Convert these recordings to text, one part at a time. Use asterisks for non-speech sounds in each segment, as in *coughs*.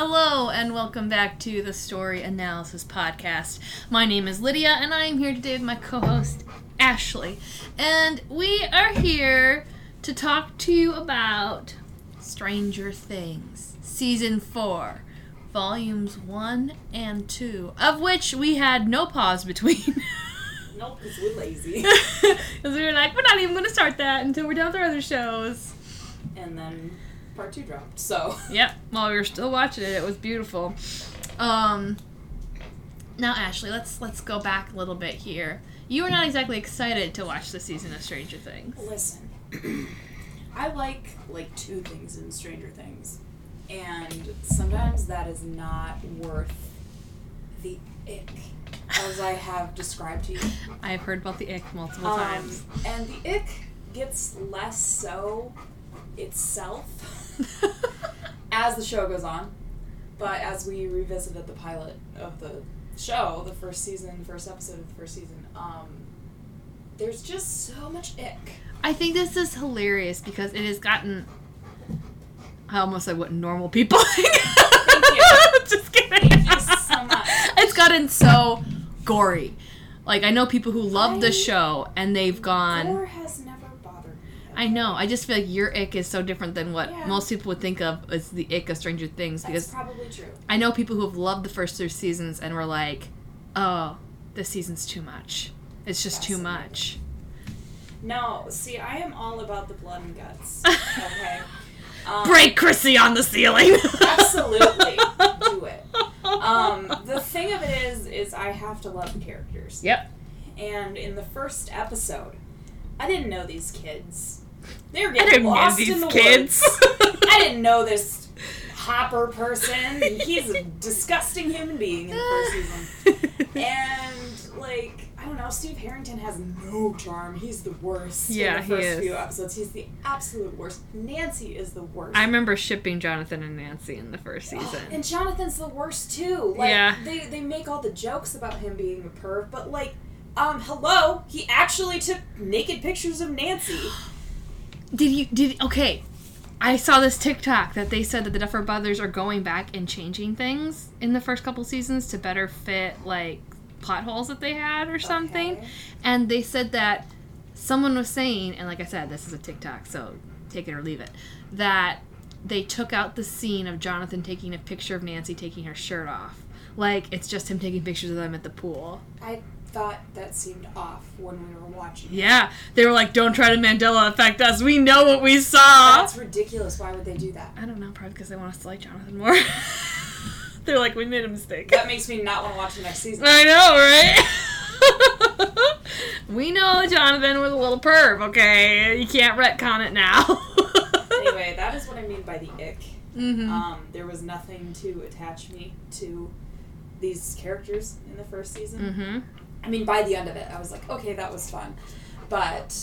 Hello, and welcome back to the Story Analysis Podcast. My name is Lydia, and I am here today with my co host, Ashley. And we are here to talk to you about Stranger Things, Season 4, Volumes 1 and 2, of which we had no pause between. *laughs* Nope, because we're lazy. *laughs* Because we were like, we're not even going to start that until we're done with our other shows. and then part two dropped. So *laughs* Yep. While we were still watching it, it was beautiful. Um. Now, Ashley, let's let's go back a little bit here. You were not exactly excited to watch the season of Stranger Things. listen, *clears throat* I like like two things in Stranger Things, and sometimes that is not worth the ick, as I have described to you. *laughs* I have heard about the ick multiple Um, times. and the ick gets less so itself *laughs* as the show goes on. But as we revisited the pilot of the show, the first season, first episode of the first season, um, there's just so much ick. I think this is hilarious because it has gotten. I almost said what normal people *laughs* think. you. *laughs* Just kidding. Thank you so much. It's gotten so gory. Like I know people who love the show and they've gone. Gore has never bothered me. I know. I just feel like your ick is so different than what Yeah. most people would think of as the ick of Stranger Things That's because probably true. I know people who have loved the first three seasons and were like, "Oh, this season's too much. It's just too much." No, see, I am all about the blood and guts. *laughs* Okay. Um, Break Chrissy on the ceiling. Absolutely. *laughs* Do it. Um, the thing of it is, is I have to love the characters. Yep. And in the first episode, I didn't know these kids. They were I getting lost in the kids. woods. *laughs* I didn't know this Hopper person. He's a disgusting human being in the first season. *laughs* And like, I don't know, Steve Harrington has no charm. He's the worst. Yeah, in he the first is. few episodes, he's the absolute worst. Nancy is the worst. I remember shipping Jonathan and Nancy in the first season. And Jonathan's the worst too. Like Yeah. they they make all the jokes about him being a perv, but like, um, hello, he actually took naked pictures of Nancy. *gasps* *gasps* *gasps* Did you did okay? I saw this TikTok that they said that the Duffer Brothers are going back and changing things in the first couple seasons to better fit like plot holes that they had or something. Okay. And they said that someone was saying, and like I said, this is a TikTok, so take it or leave it, that they took out the scene of Jonathan taking a picture of Nancy taking her shirt off. Like it's just him taking pictures of them at the pool. I thought that seemed off when we were watching. Yeah, they were like, "Don't try to Mandela effect us. We know what we saw." That's ridiculous. Why would they do that? I don't know, probably because they want us to like Jonathan more. *laughs* They're like, we made a mistake. That makes me not want to watch the next season. I know, right? *laughs* we know Jonathan was a little perv, okay? You can't retcon it now. *laughs* anyway, that is what I mean by the ick. hmm Um, there was nothing to attach me to these characters in the first season. hmm I mean, by the end of it, I was like, okay, that was fun. But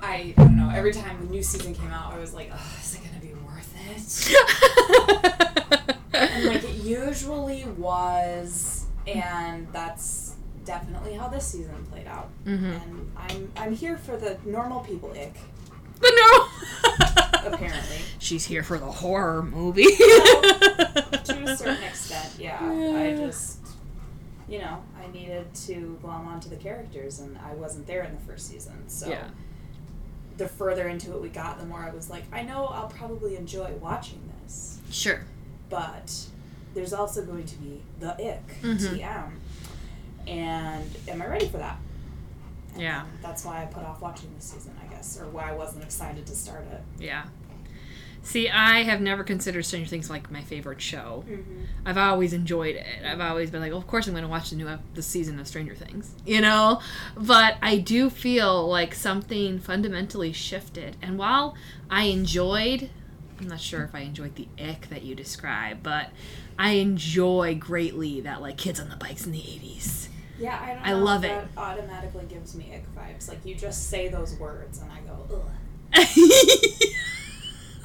I, I don't know, every time the new season came out, I was like, oh, is it going to be worth it? *laughs* And like, it usually was, and that's definitely how this season played out. hmm And I'm, I'm here for the normal people ick, But no. apparently. *laughs* She's here for the horror movie. to a certain *laughs* extent, yeah. I just, you know, I needed to glom onto the characters, and I wasn't there in the first season. So Yeah. the further into it we got, the more I was like, I know I'll probably enjoy watching this, Sure. but there's also going to be the ick, Mhm. TM. And am I ready for that? And Yeah. That's why I put off watching this season, I guess, or why I wasn't excited to start it. Yeah. See, I have never considered Stranger Things like my favorite show. Mm-hmm. I've always enjoyed it. I've always been like, well, of course I'm going to watch the new ep- the season of Stranger Things, you know. But I do feel like something fundamentally shifted. And while I enjoyed, I'm not sure if I enjoyed the ick that you describe, but I enjoy greatly that like kids on the bikes in the 80s. Yeah, I don't I know. love that it. automatically gives me ick vibes. Like you just say those words and I go, ugh. *laughs* *laughs*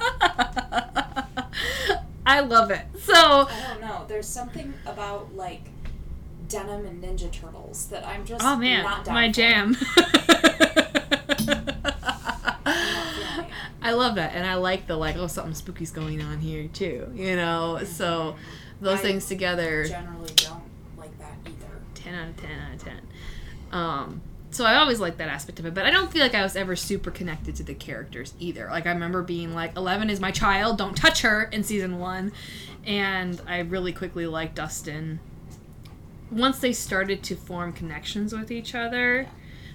I love it. So I don't know. There's something about like denim and Ninja Turtles that I'm just Oh man, my for. jam. *laughs* I love that, and I like the like, oh, something spooky's going on here too. You know, so those I things together, Generally, don't like that either. ten out of ten out of ten. Um, so I always like that aspect of it, but I don't feel like I was ever super connected to the characters either. Like I remember being like, Eleven is my child, don't touch her in season one, and I really quickly liked Dustin. Once they started to form connections with each other,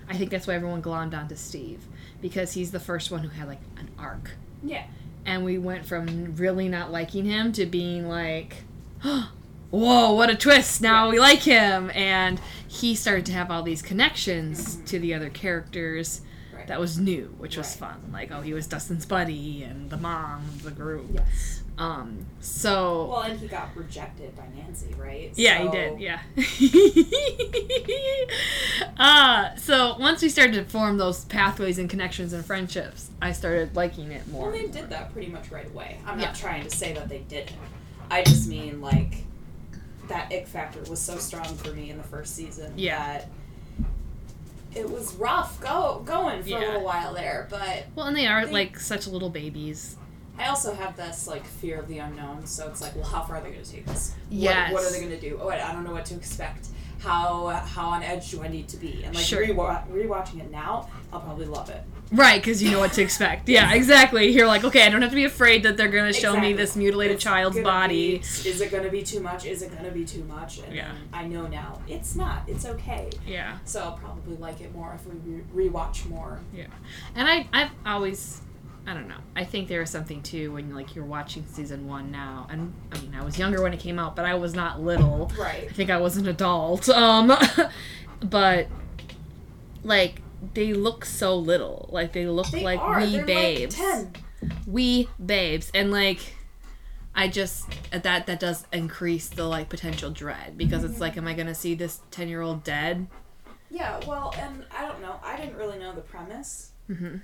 I think that's why everyone glommed onto Steve because he's the first one who had like an arc Yeah. and we went from really not liking him to being like *gasps* oh, whoa what a twist now Yeah. we like him and he started to have all these connections to the other characters Right. that was new which was fun like oh he was dustin's buddy and the mom of the group Yes. um so Well, and he got rejected by Nancy, right? yeah, So- he did. Yeah. *laughs* uh, so once we started to form those pathways and connections and friendships, I started liking it more. Well, they more. did that pretty much right away. I'm Yeah. not trying to say that they didn't. I just mean like that ick factor was so strong for me in the first season Yeah. that it was rough go going for Yeah. a little while there. But Well, and they are They- like such little babies. I also have this like fear of the unknown, so it's like, well, how far are they going to take this? Yes. What, what are they going to do? Oh, I I don't know what to expect. How how on edge do I need to be? And like Sure. rewa- rewatching it now, I'll probably love it. Right, because you know what to expect. Yeah, *laughs* exactly. You're like, okay, I don't have to be afraid that they're going to show me this mutilated It's child's body. be- is it going to be too much? Is it going to be too much? And Yeah. I know now it's not. It's okay. Yeah. So I'll probably like it more if we re- rewatch more. Yeah, and I, I've always, I don't know. I think there is something too when like you're watching season one now, and I mean I was younger when it came out, but I was not little. Right. I think I was an adult. Um, *laughs* but like they look so little. Like they look They like are. wee They're babes. Like Ten. Wee babes, and like. I just that that does increase the like potential dread because it's like, am I gonna see this ten year old dead? Yeah. Well, and I don't know. I didn't really know the premise Mm-hmm.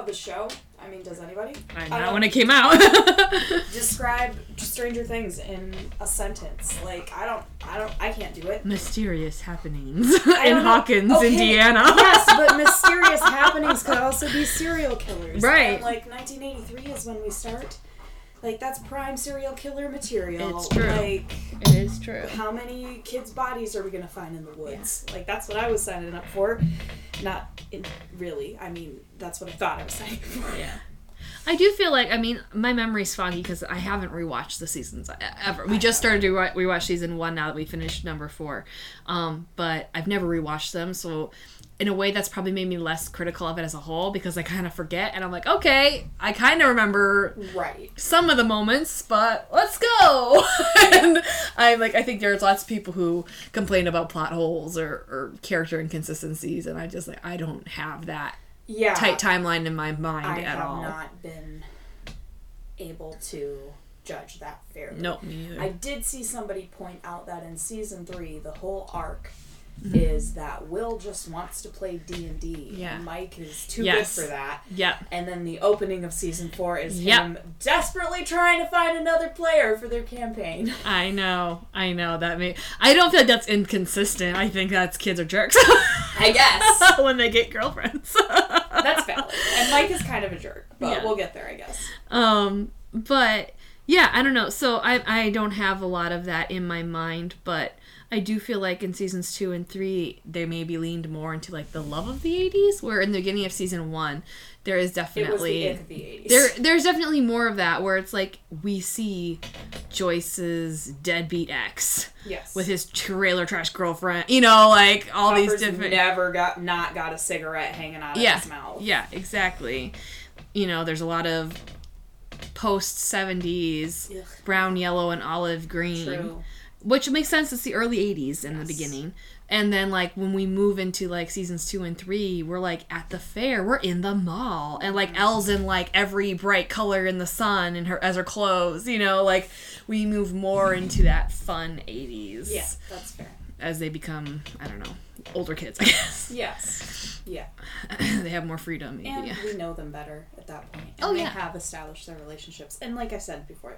Of the show. I mean, does anybody? I I not when it came out. *laughs* Describe Stranger Things in a sentence. Like I don't. I don't. I can't do it. mysterious happenings in know. Hawkins, Okay, Indiana. yes, but *laughs* mysterious happenings could also be serial killers. Right. And like 1983 is when we start. Like that's prime serial killer material. It's true. Like it is true. how many kids' bodies are we gonna find in the woods? Like that's what I was signing up for. Not in really. I mean, that's what I thought I was *laughs* signing up for. Yeah. I do feel like I mean my memory's foggy because I haven't rewatched the seasons ever. We just started to re- rewatch season one now that we finished number four, um, but I've never rewatched them. So in a way, that's probably made me less critical of it as a whole because I kind of forget and I'm like, okay, I kind of remember Right. some of the moments, but let's go. *laughs* and I'm like, I think there's lots of people who complain about plot holes or, or character inconsistencies, and I just like I don't have that Yeah. tight timeline in my mind I at all. I have not been able to judge that fairly. Nope, me either. I did see somebody point out that in season three, the whole arc Mm-hmm. is that Will just wants to play D and D. Yeah. Mike is too Yes. good for that. Yep. And then the opening of season four is Yep. him desperately trying to find another player for their campaign. *laughs* I know, I know that may. I don't feel like that's inconsistent. I think that's kids are jerks I guess *laughs* when they get girlfriends. *laughs* that's valid. And Mike is kind of a jerk, but Yeah. we'll get there, I guess. Um, but yeah, I don't know. So I I don't have a lot of that in my mind, but I do feel like in seasons two and three they maybe leaned more into like the love of the '80s, where in the beginning of season one there is It was the definitely of the eighties. there there's definitely more of that where it's like we see Joyce's deadbeat ex yes. with his trailer trash girlfriend, you know, like all these different never got not got a cigarette hanging out yeah, of his mouth. Yeah, exactly. You know, there's a lot of post 70s brown, yellow, and olive green, True. Which makes sense. It's the early 80s in the beginning. And then, like, when we move into like seasons two and three, we're like at the fair, we're in the mall, and like Mm-hmm. El's in like every bright color in the sun and her as her clothes, you know, like we move more into that fun 80s Yeah, that's fair. as they become, I don't know, older kids, I guess. *laughs* Yes. Yeah. *laughs* they have more freedom, maybe. And we know them better at that point. And Oh, they yeah. have established their relationships. And like I said before,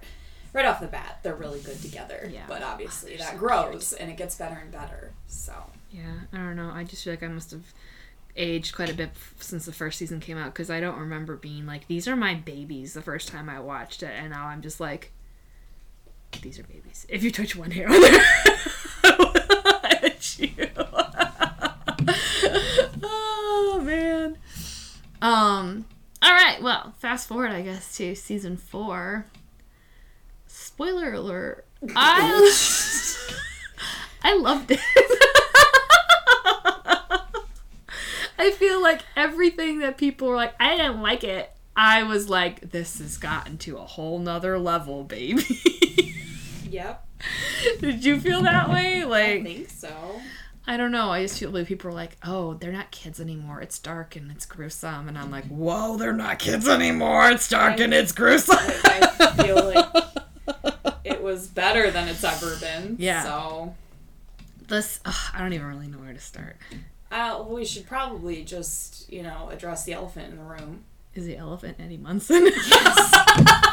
right off the bat, they're really good together. Yeah. But obviously They're that so grows and it gets better and better. So Yeah, I don't know. I just feel like I must have aged quite a bit f- since the first season came out because I don't remember being like, these are my babies the first time I watched it, and now I'm just like, these are babies. If you touch one hair on there, *laughs* I hit you. *laughs* oh man. Um. All right. Well, fast forward, I guess, to season four. Spoiler alert. *laughs* I I loved it. *laughs* I feel like everything that people were like, I didn't like it. I was like, this has gotten to a whole nother level, baby. Yep. *laughs* Did you feel that way? Like I think so. I don't know. I just feel like people are like, oh, they're not kids anymore. It's dark and it's gruesome. And I'm like, whoa, they're not kids anymore. It's dark and it's gruesome. I, I feel like was better than it's ever been. Yeah. So this, ugh, I don't even really know where to start. uh, we should probably just, you know, address the elephant in the room. Is the elephant Eddie Munson? Yes. *laughs*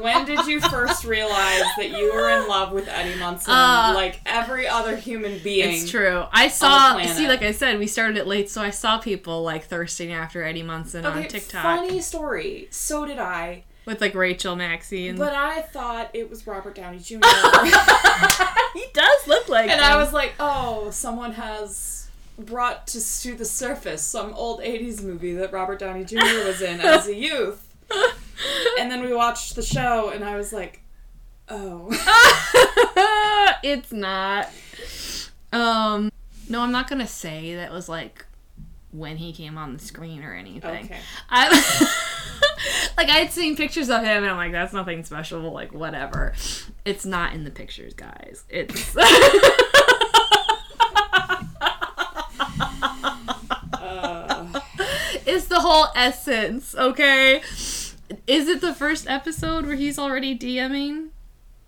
When did you first realize that you were in love with Eddie Munson Uh, like every other human being? It's true. I saw. See, like I said, we started it late, so I saw people like thirsting after Eddie Munson on TikTok funny story. So did I. with like Rachel Maxey, and But I thought it was Robert Downey Jr. *laughs* he does look like. It. And him. I was like, oh, someone has brought to, to the surface some old 80s movie that Robert Downey Jr. was in as a youth. *laughs* And then we watched the show, and I was like, oh. *laughs* it's not. Um, no, I'm not gonna say that was like when he came on the screen or anything. Okay. I *laughs* like I had seen pictures of him and I'm like, that's nothing special, like whatever. It's not in the pictures, guys. It's *laughs* Uh, it's the whole essence, okay? Is it the first episode where he's already DMing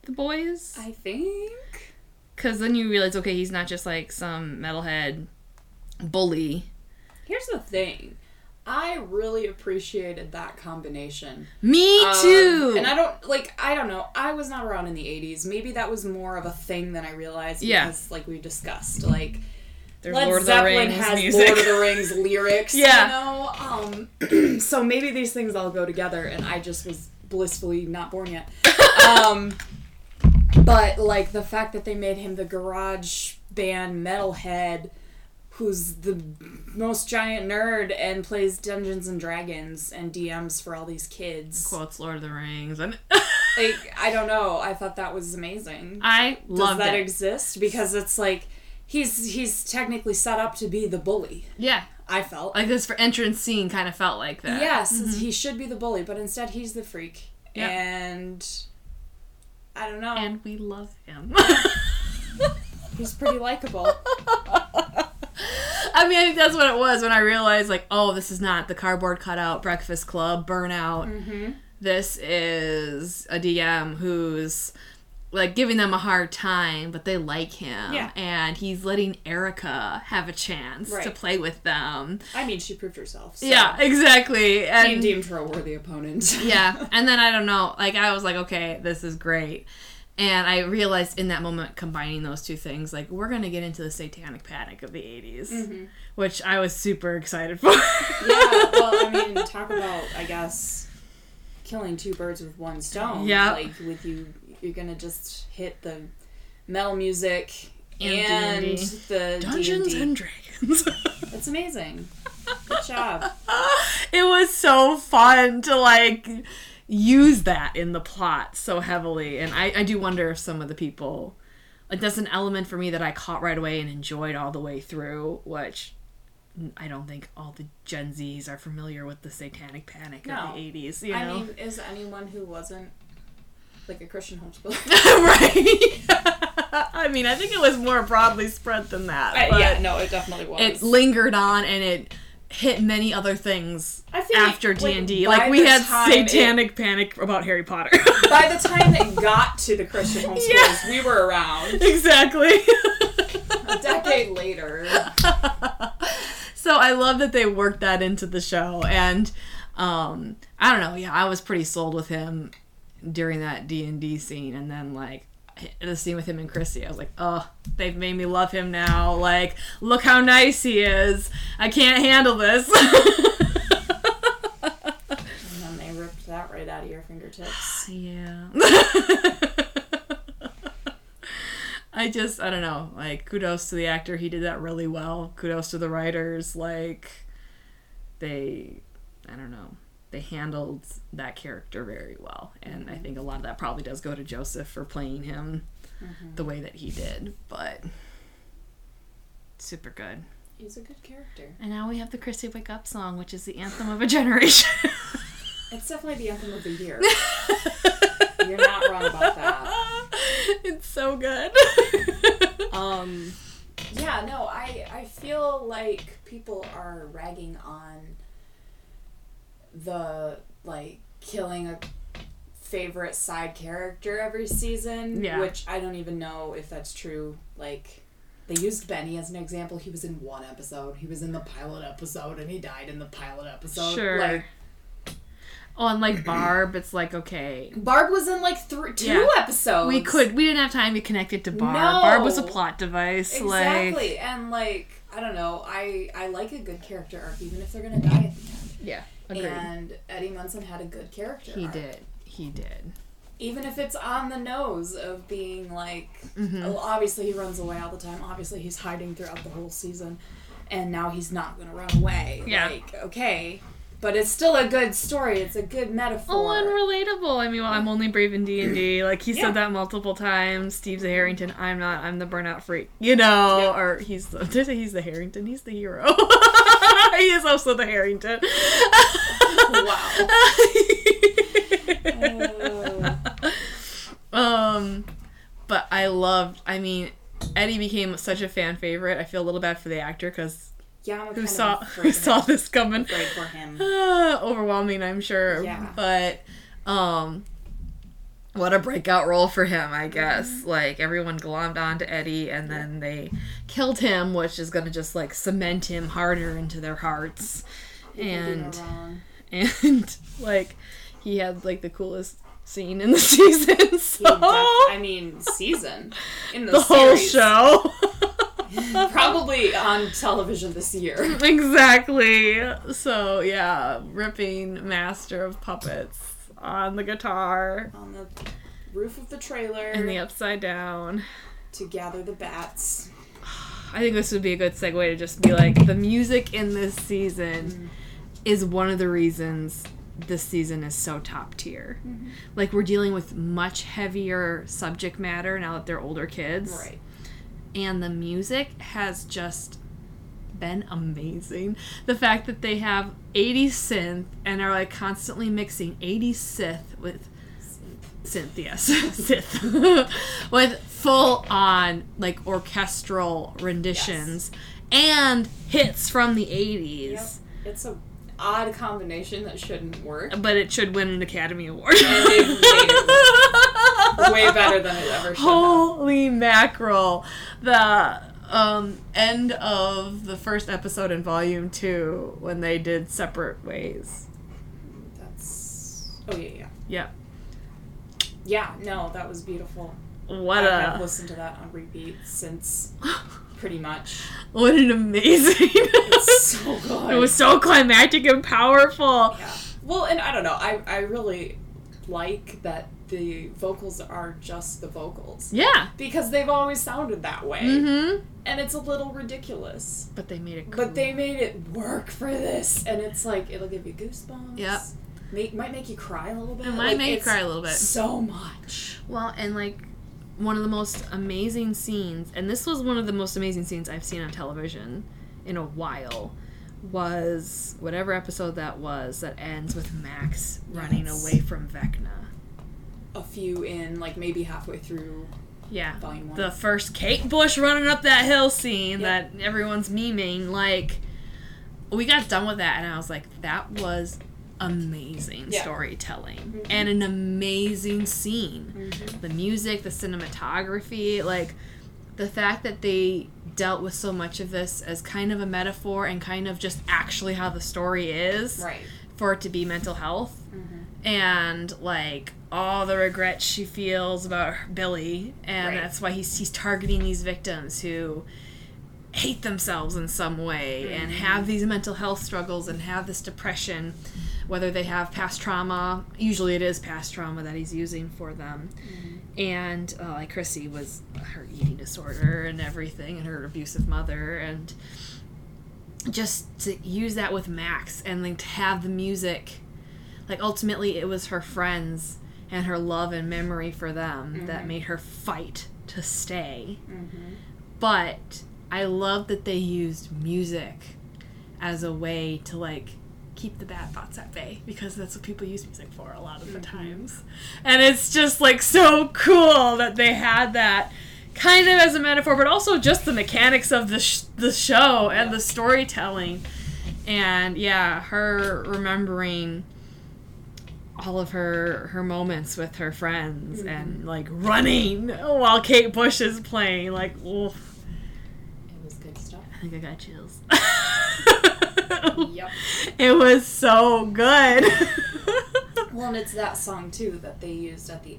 the boys? I think. Because then you realize, okay, he's not just like some metalhead bully. Here's the thing. I really appreciated that combination. Me Um, too. and I don't like I don't know. I was not around in the 80s. Maybe that was more of a thing than I realized Yeah. because like we discussed like There's Led Lord of the Zeppelin Rings has music. Lord of the *laughs* Rings lyrics, Yeah. you know. Um *clears throat* so maybe these things all go together and I just was blissfully not born yet. *laughs* Um but like the fact that they made him the garage band metalhead who's the most giant nerd and plays Dungeons and Dragons and DMs for all these kids. Quotes Lord of the Rings. And *laughs* Like I don't know. I thought that was amazing. I love that it. exist? Because it's like he's he's technically set up to be the bully. yeah. I felt. Like this for entrance scene kind of felt like that. yes, mm-hmm. he should be the bully, but instead he's the freak. Yeah. And I don't know. And we love him. he's pretty likable. *laughs* *laughs* I mean, I think that's what it was when I realized, like, oh, this is not the cardboard cutout Breakfast Club burnout. Mm-hmm. This is a DM who's like giving them a hard time, but they like him, Yeah. and he's letting Erica have a chance to play with them. I mean, she proved herself. So Yeah, exactly. He And deemed her a worthy opponent. yeah, *laughs* and then I don't know, like I was like, okay, this is great. And I realized in that moment, combining those two things, like we're gonna get into the satanic panic of the '80s, Mm-hmm. which I was super excited for. yeah, well, I mean, *laughs* talk about, I guess, killing two birds with one stone. Yeah. Like, with you, you're gonna just hit the metal music And and, the Dungeons D&D. and Dragons. *laughs* That's amazing. Good job. it was so fun to like use that in the plot so heavily, and I, I do wonder if some of the people like that's an element for me that I caught right away and enjoyed all the way through, which. I don't think all the Gen Zs are familiar with the satanic panic No. of the 80s, you know? I mean, is anyone who wasn't like a Christian homeschooler? *laughs* *laughs* right. *laughs* I mean, I think it was more broadly spread than that. Uh, yeah, no, it definitely was. It lingered on and it hit many other things I feel after D&D. Like, we had time it- satanic panic about Harry Potter. *laughs* by the *laughs* time it got to the Christian homeschoolers, we were around. *laughs* exactly. A decade later. so I love that they worked that into the show and um I don't know, yeah, I was pretty sold with him during that D&D scene and then like the scene with him and Chrissy. I was like, oh, they've made me love him now. Like, look how nice he is. I can't handle this. *laughs* And then they ripped that right out of your fingertips. *sighs* yeah. I just, I don't know. Like, kudos to the actor. He did that really well. Kudos to the writers. Like, they, I don't know. They handled that character very well. And I think a lot of that probably does go to Joseph for playing him the way that he did. But, super good. He's a good character. And now we have the Chrissy Wake Up song, which is the anthem of a *laughs* generation. *laughs* It's definitely the anthem of the year. *laughs* You're not wrong about that. It's so good. Um, yeah, no, I I feel like people are ragging on the like killing a favorite side character every season, Yeah. which I don't even know if that's true. Like they used Benny as an example. He was in one episode. He was in the pilot episode, and he died in the pilot episode. Sure. Like Oh, like Barb, it's like okay, Barb was in like three, two Yeah. episodes. we could we didn't have time to connect it to Barb. No. Barb was a plot device. exactly, Like and like I don't know. I I like a good character arc, even if they're gonna die at the end. yeah, agreed. And Eddie Munson had a good character. he arc. did. He did. Even if it's on the nose of being like, Mm-hmm. well, obviously he runs away all the time. Obviously he's hiding throughout the whole season, and now he's not gonna run away. Yeah. Like, okay, but it's still a good story. It's a good metaphor. Oh, and relatable. I mean, well, I'm only brave in D and D. *clears throat* Like he Yeah. said that multiple times. Steve's a Harrington. I'm not. I'm the burnout freak. You know, Yeah. or he's the. *laughs* He's the Harrington? He's the hero. *laughs* *laughs* he is also the Harrington. Uh, *laughs* um, but I loved. I mean, Eddie became such a fan favorite. I feel a little bad for the actor because yeah, who saw who saw this coming. afraid for him. Ah, *laughs* overwhelming, I'm sure. Yeah. But um what a breakout role for him, I guess. Mm-hmm. Like everyone glommed onto Eddie and then they killed him, which is gonna just like cement him harder into their hearts. He can do no And *laughs* and like he had like the coolest scene in the *laughs* season. So def- I mean, season in the, the whole show. *laughs* Probably on television this year. exactly. So yeah, ripping master of puppets on the guitar On the roof of the trailer and the upside down. to gather the bats. I think this would be a good segue to just be like the music in this season mm-hmm. is one of the reasons this season is so top tier. Mm-hmm. Like we're dealing with much heavier subject matter now that they're older kids. Right. and the music has just been amazing. The fact that they have 80 synth and are like constantly mixing 80 synth with synth, yes, *laughs* Sith, *laughs* with full on like orchestral renditions and hits from the 80s. Yep. It's a odd combination that shouldn't work. But it should win an Academy Award. And made it *laughs* way better than it ever should have. Holy mackerel. The um, end of the first episode in volume two when they did separate ways. That's. Oh, yeah, yeah. Yeah. Yeah, no, that was beautiful. What I have listened to that on repeat since *gasps* pretty much. what an amazing *laughs* It's *laughs* so good. It was so climactic and powerful. Yeah. Well, and I don't know. I, I really like that the vocals are just the vocals. Yeah. Because they've always sounded that way. Mm-hmm. And it's a little ridiculous. But they made it cool. But they made it work for this. And it's like, it'll give you goosebumps. Yep. Make, might make you cry a little bit. It might Like, make you cry a little bit. So much. Well, and like one of the most amazing scenes, and this was one of the most amazing scenes I've seen on television in a while, was whatever episode that was that ends with Max running Yes. away from Vecna. A few in, like maybe halfway through Yeah. one. The first Kate Bush running up that hill scene Yep. that everyone's memeing, like, we got done with that, and I was like, that was amazing Yeah. storytelling and an amazing scene. Mhm. The music, the cinematography, like, the fact that they dealt with so much of this as kind of a metaphor and kind of just actually how the story is Right. for it to be mental health Mhm. and like all the regrets she feels about Billy, and Right. that's why he's he's targeting these victims who hate themselves in some way and have these mental health struggles and have this depression whether they have past trauma usually it is past trauma that he's using for them. And uh, like chrissy was her eating disorder and everything and her abusive mother and just to use that with max and then to have the music like ultimately it was her friends and her love and memory for them that made her fight to stay. Mm-hmm. but I love that they used music as a way to like keep the bad thoughts at bay because that's what people use music for a lot of the mm-hmm. times. And it's just like so cool that they had that kind of as a metaphor, but also just the mechanics of the sh- the show and the storytelling. And yeah, her remembering all of her her moments with her friends mm-hmm. and like running *laughs* while Kate Bush is playing like oof. It was good stuff. I think I got chills. Yep. *laughs* It was so good. Well, and it's that song too that they used at the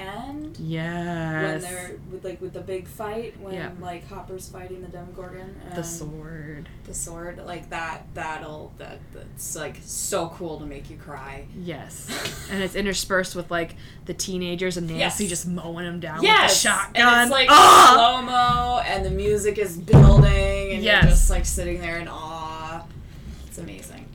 end when they're with like with the big fight when Yeah. like Hopper's fighting the Demogorgon and The sword. the sword like that that'll that that's like so cool to make you cry. Yes. *laughs* And it's interspersed with like the teenagers and Nancy Yes. just mowing them down Yes, with the shotgun. and it's like Ah! slow mo, and the music is building, and Yes. you're just like sitting there in awe. It's amazing.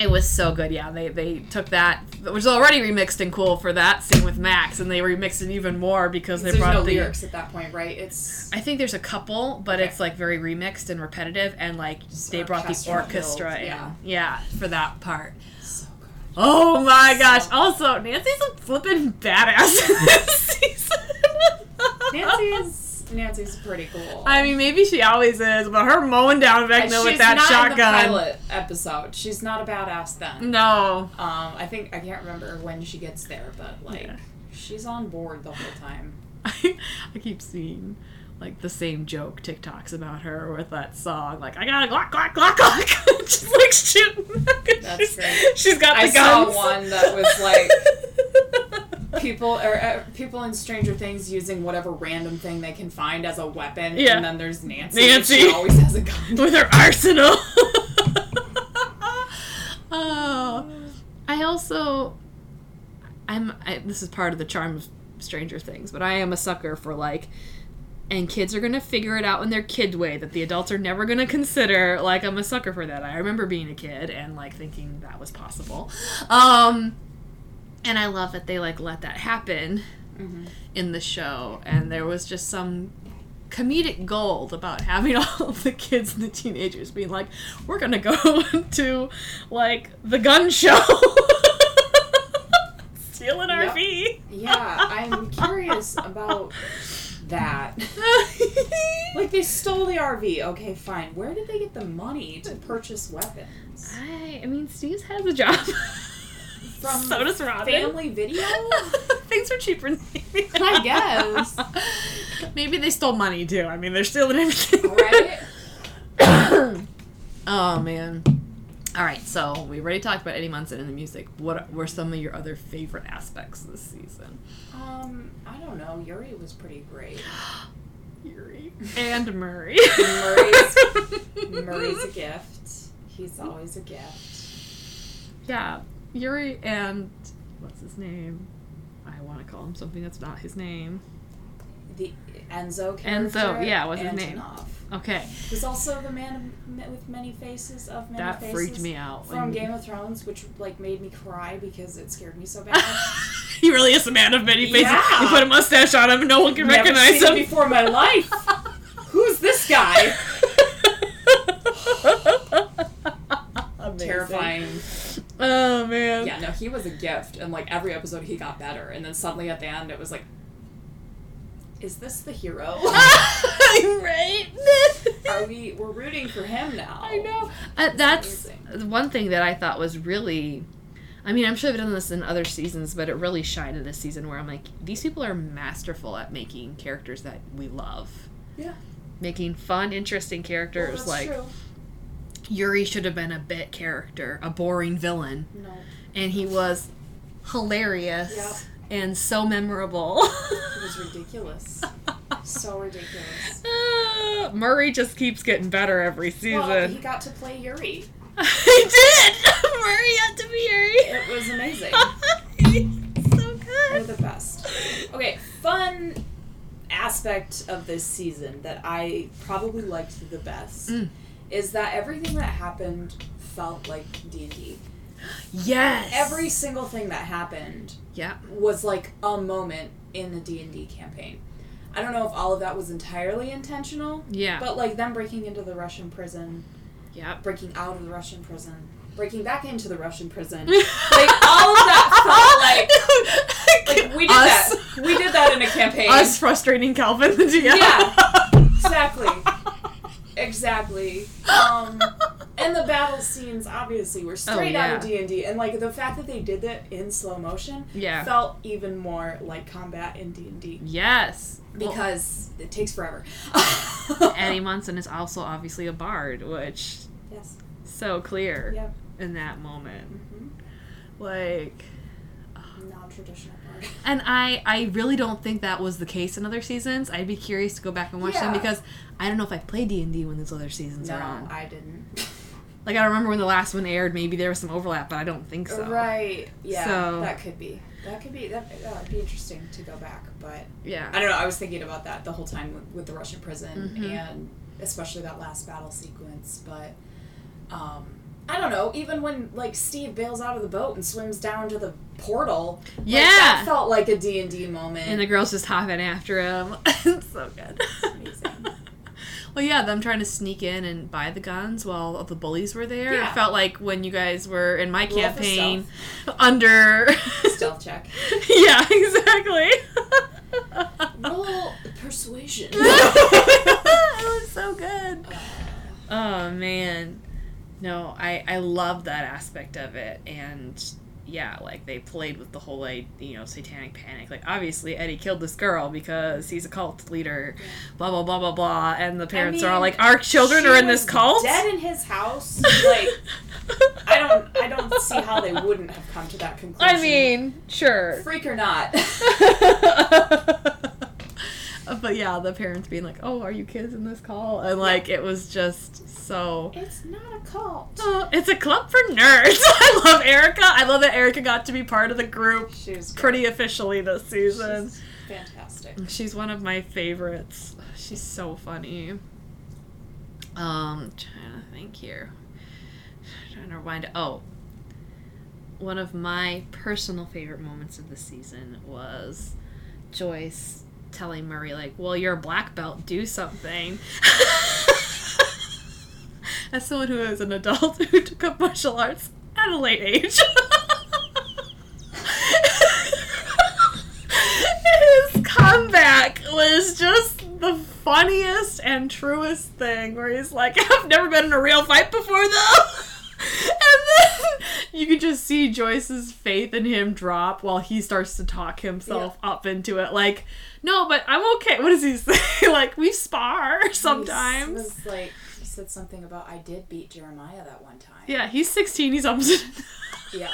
It was so good. Yeah, they they took that, which was already remixed and cool for that scene with Max, and they remixed it even more because they There's brought no the. lyrics at that point, right? It's I think there's a couple, but Okay. it's like very remixed and repetitive, and like they brought the orchestra build, in, yeah. yeah, for that part. so. Oh my gosh! So- Also, Nancy's a flippin' badass this season. Nancy's *laughs* Nancy's pretty cool. I mean, maybe she always is, but her mowing down Vecna with that shotgun. the pilot episode. She's not a badass then. No. Um, I think I can't remember when she gets there, but like Yeah. she's on board the whole time. *laughs* I, I keep seeing like the same joke TikToks about her with that song. Like, I got a Glock, Glock, Glock, Glock. *laughs* She's like shooting. *laughs* That's she's, great. She's got the I saw one that was like people or uh, people in Stranger Things using whatever random thing they can find as a weapon, Yeah. and then there's Nancy. Nancy. She always has a gun. with her arsenal. *laughs* oh, I also, I'm. I, this is part of the charm of Stranger Things, but I am a sucker for like, and kids are gonna figure it out in their kid way that the adults are never gonna consider. Like, I'm a sucker for that. I remember being a kid and like thinking that was possible. Um, and I love that they like let that happen Mhm. in the show, and there was just some comedic gold about having *laughs* all of the kids and the teenagers being like, "We're gonna go *laughs* to like the gun show, steal an Yep. RV." Yeah, I'm curious about that. *laughs* Like they stole the RV. Okay, fine. Where did they get the money to purchase weapons? I, I mean, Steve has a job. From so does Robin. Family Video? *laughs* Things are cheaper. Than I guess. *laughs* Maybe they stole money too. I mean, they're stealing everything. Right? *coughs* oh man. All right, so we already talked about Eddie Munson and the music. What were some of your other favorite aspects this season? Um, I don't know. Yuri was pretty great. *gasps* Yuri and Murray. Murray's- *laughs* Murray's a gift. He's always a gift. yeah, Yuri and what's his name? I want to call him something that's not his name. The Enzo character. Enzo, yeah, what's his name? Okay, Was also the man with many faces of many that faces. freaked me out. From Game of Thrones, which like made me cry because it scared me so *laughs* bad. he really is a man of many faces. Yeah. You put a mustache on him, no one can Never recognize seen him. before in my life. *laughs* Who's this guy? *laughs* Terrifying. Oh man. Yeah, no, he was a gift, and like every episode he got better, and then suddenly at the end it was like, is this the hero? *laughs* *laughs* right. Are we? We're rooting for him now. I know. Uh, that's amazing. one thing that I thought was really. I mean, I'm sure they've done this in other seasons, but it really shined in this season where I'm like, these people are masterful at making characters that we love. Yeah. Making fun, interesting Well, characters. that's like true. Yuri should have been a bit character, a boring villain, No. and he was hilarious Yep. and so memorable. It was ridiculous. *laughs* so ridiculous. Uh, Murray just keeps getting better every season. Well, he got to play Yuri. *laughs* he did. *laughs* Murray had to be Harry. It was amazing. So They're good. the best. Okay, fun aspect of this season that I probably liked the best Mm. Is that everything that happened felt like D and D. Yes. Every single thing that happened yeah. was like a moment in the D and D campaign. I don't know if all of that was entirely intentional, Yeah. but like them breaking into the Russian prison, yeah. breaking out of the Russian prison, breaking back into the Russian prison, *laughs* like all of that felt like like we did Us. that. We did that in a *laughs* campaign. Us frustrating Calvin the GM. Yeah. *laughs* Exactly. Exactly. *gasps* Um, and the battle scenes obviously were straight out of Oh. D and D, and like the fact that they did that in slow motion Yeah. felt even more like combat in D and D Yes. Well, because it takes forever. *laughs* Eddie *laughs* Munson is also obviously a bard, which Yes. so clear Yeah. in that moment. hmm Like Non-traditional bard. and I I really don't think that was the case in other seasons. I'd be curious to go back and watch them because I don't know if I played D&D when those other seasons No, are on. I didn't. *laughs* Like I remember when the last one aired, maybe there was some overlap, but I don't think so. Right. Yeah. So- that could be. That could be. That would be interesting to go back, but Yeah. I don't know. I was thinking about that the whole time with, with the Russian prison Mhm. and especially that last battle sequence. But um, I don't know. Even when like Steve bails out of the boat and swims down to the portal, like, Yeah. that felt like a D and D moment. And the girls just hopping after him. *laughs* it's so good. amazing. *laughs* well, yeah, them trying to sneak in and buy the guns while all the bullies were there. Yeah. It felt like when you guys were in my campaign under. *laughs* Stealth check. *laughs* yeah, exactly. *laughs* Roll persuasion. it was so good. Oh man, no, I I love that aspect of it, and yeah, like they played with the whole like you know satanic panic. Like obviously Eddie killed this girl because he's a cult leader, blah blah blah blah blah, and the parents are all like, our children are in this cult. Dead in his house. Like I don't. I don't see how they wouldn't have come to that *laughs* conclusion. I mean, sure. freak or not. *laughs* *laughs* but yeah, the parents being like, "Oh, are you kids in this call?" And like, it was just so. it's not a cult. Oh, it's a club for nerds. *laughs* I love Erica. I love that Erica got to be part of the group She's great. pretty officially this season. She's fantastic. She's one of my favorites. She's so funny. Um, trying to think here. Trying to rewind. Oh, one of my personal favorite moments of the season was Joyce telling Murray like, "Well, you're a black belt. Do something." *laughs* As someone who is an adult who took up martial arts at a late age. *laughs* His comeback was just the funniest and truest thing where he's like, I've never been in a real fight before though. *laughs* You can just see Joyce's faith in him drop while he starts to talk himself up into it. Like, no, but I'm okay. What does he *laughs* say? like, we spar *laughs* He sometimes. was like he said something about I did beat Jeremiah that one time. Yeah, he's 16. He's almost. Yeah.